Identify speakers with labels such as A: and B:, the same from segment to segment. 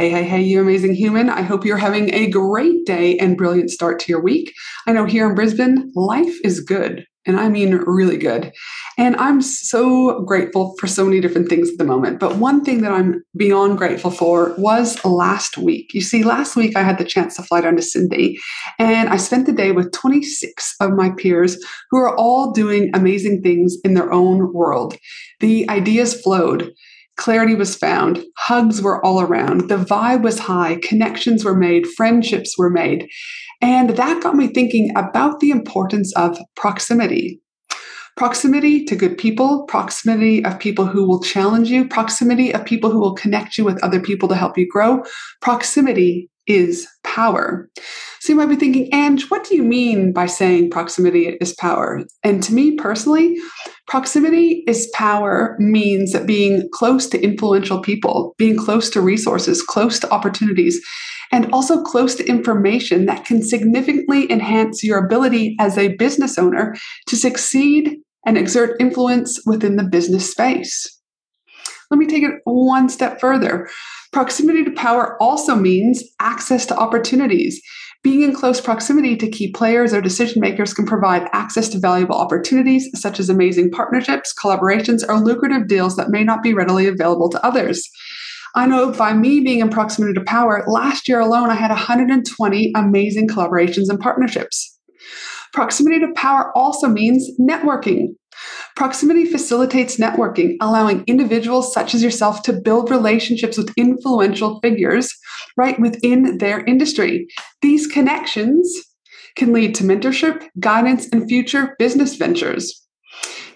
A: Hey, hey, hey, you amazing human. I hope you're having a great day and brilliant start to your week. I know here in Brisbane, life is good. And I mean really good. And I'm so grateful for so many different things at the moment. But one thing that I'm beyond grateful for was last week. You see, last week I had the chance to fly down to Sydney and I spent the day with 26 of my peers who are all doing amazing things in their own world. The ideas flowed. Clarity was found. Hugs were all around. The vibe was high. Connections were made. Friendships were made. And that got me thinking about the importance of proximity. Proximity to good people, proximity of people who will challenge you, proximity of people who will connect you with other people to help you grow. Proximity is power. So you might be thinking, Ange, what do you mean by saying proximity is power? And to me personally, proximity is power means that being close to influential people, being close to resources, close to opportunities, and also close to information that can significantly enhance your ability as a business owner to succeed and exert influence within the business space. Let me take it one step further. Proximity to power also means access to opportunities. Being in close proximity to key players or decision makers can provide access to valuable opportunities, such as amazing partnerships, collaborations, or lucrative deals that may not be readily available to others. I know by me being in proximity to power, last year alone, I had 120 amazing collaborations and partnerships. Proximity to power also means networking. Proximity facilitates networking, allowing individuals such as yourself to build relationships with influential figures right within their industry. These connections can lead to mentorship, guidance, and future business ventures.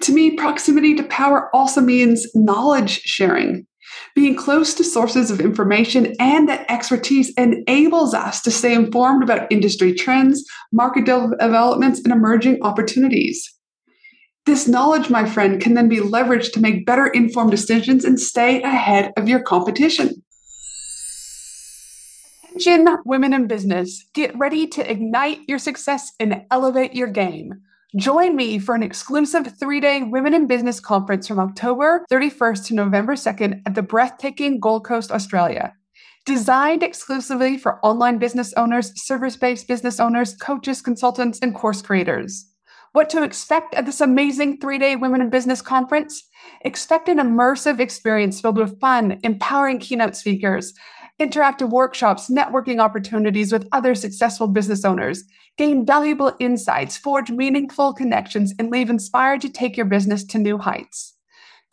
A: To me, proximity to power also means knowledge sharing. Being close to sources of information and that expertise enables us to stay informed about industry trends, market developments, and emerging opportunities. This knowledge, my friend, can then be leveraged to make better informed decisions and stay ahead of your competition. Attention, women in business, get ready to ignite your success and elevate your game. Join me for an exclusive three day Women in Business conference from October 31st to November 2nd at the breathtaking Gold Coast, Australia. Designed exclusively for online business owners, service based business owners, coaches, consultants, and course creators. What to expect at this amazing three day Women in Business conference? Expect an immersive experience filled with fun, empowering keynote speakers, interactive workshops, networking opportunities with other successful business owners, gain valuable insights, forge meaningful connections, and leave inspired to take your business to new heights.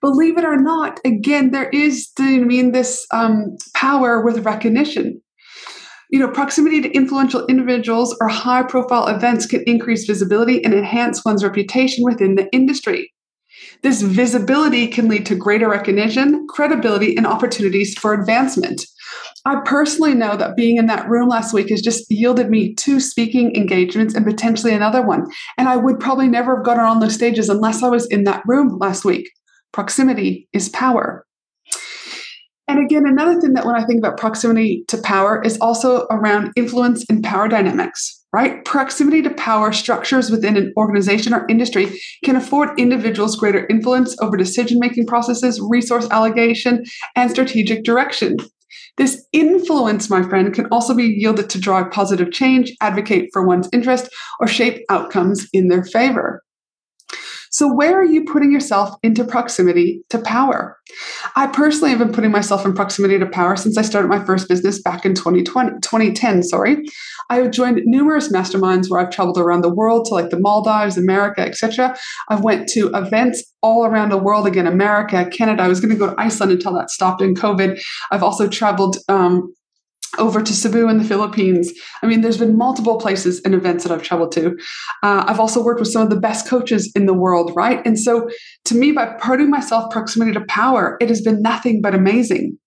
A: believe it or not, again, there is, I mean, this um, power with recognition. You know, proximity to influential individuals or high profile events can increase visibility and enhance one's reputation within the industry. This visibility can lead to greater recognition, credibility, and opportunities for advancement. I personally know that being in that room last week has just yielded me two speaking engagements and potentially another one. And I would probably never have gotten on those stages unless I was in that room last week. Proximity is power. And again, another thing that when I think about proximity to power is also around influence and power dynamics, right? Proximity to power structures within an organization or industry can afford individuals greater influence over decision making processes, resource allocation, and strategic direction. This influence, my friend, can also be yielded to drive positive change, advocate for one's interest, or shape outcomes in their favor. So, where are you putting yourself into proximity to power? I personally have been putting myself in proximity to power since I started my first business back in 2020, 2010. Sorry, I have joined numerous masterminds where I've traveled around the world to like the Maldives, America, etc. I've went to events all around the world again, America, Canada. I was going to go to Iceland until that stopped in COVID. I've also traveled um, over to Cebu in the Philippines. I mean, there's been multiple places and events that I've traveled to. Uh, I've also worked with some of the best coaches in the world, right? And so, to me, by putting myself proximity to power, it has been nothing but amazing.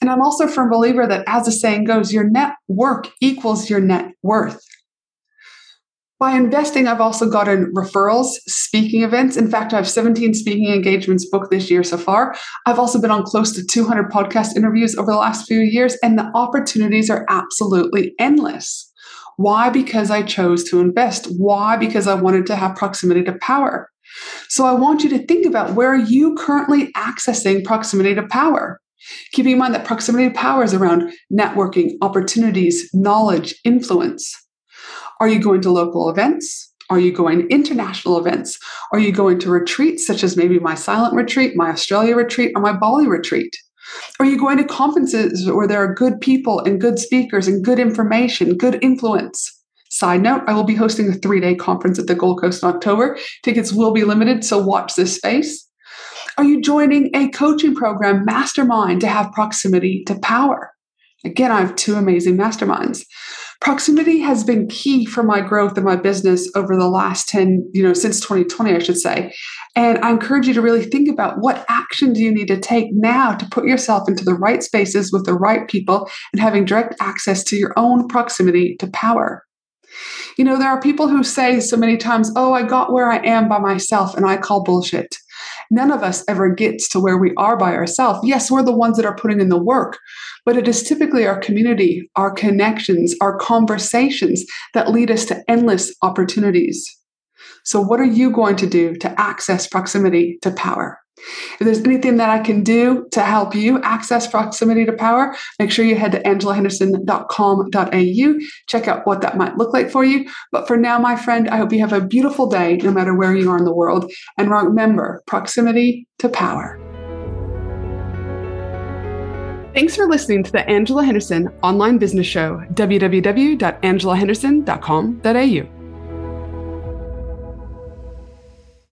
A: And I'm also a firm believer that, as the saying goes, your net work equals your net worth. By investing, I've also gotten referrals, speaking events. In fact, I have 17 speaking engagements booked this year so far. I've also been on close to 200 podcast interviews over the last few years, and the opportunities are absolutely endless. Why? Because I chose to invest. Why? Because I wanted to have proximity to power. So I want you to think about where are you currently accessing proximity to power? Keeping in mind that proximity to power is around networking, opportunities, knowledge, influence. Are you going to local events? Are you going international events? Are you going to retreats such as maybe my silent retreat, my Australia retreat, or my Bali retreat? Are you going to conferences where there are good people and good speakers and good information, good influence? Side note, I will be hosting a three day conference at the Gold Coast in October. Tickets will be limited, so watch this space. Are you joining a coaching program, mastermind, to have proximity to power? Again, I have two amazing masterminds proximity has been key for my growth in my business over the last 10 you know since 2020 i should say. And i encourage you to really think about what action do you need to take now to put yourself into the right spaces with the right people and having direct access to your own proximity to power. You know there are people who say so many times oh i got where i am by myself and i call bullshit None of us ever gets to where we are by ourselves. Yes, we're the ones that are putting in the work, but it is typically our community, our connections, our conversations that lead us to endless opportunities. So, what are you going to do to access proximity to power? If there's anything that I can do to help you access proximity to power, make sure you head to angelahenderson.com.au. Check out what that might look like for you. But for now, my friend, I hope you have a beautiful day no matter where you are in the world. And remember, proximity to power. Thanks for listening to the Angela Henderson online business show, www.angelahenderson.com.au.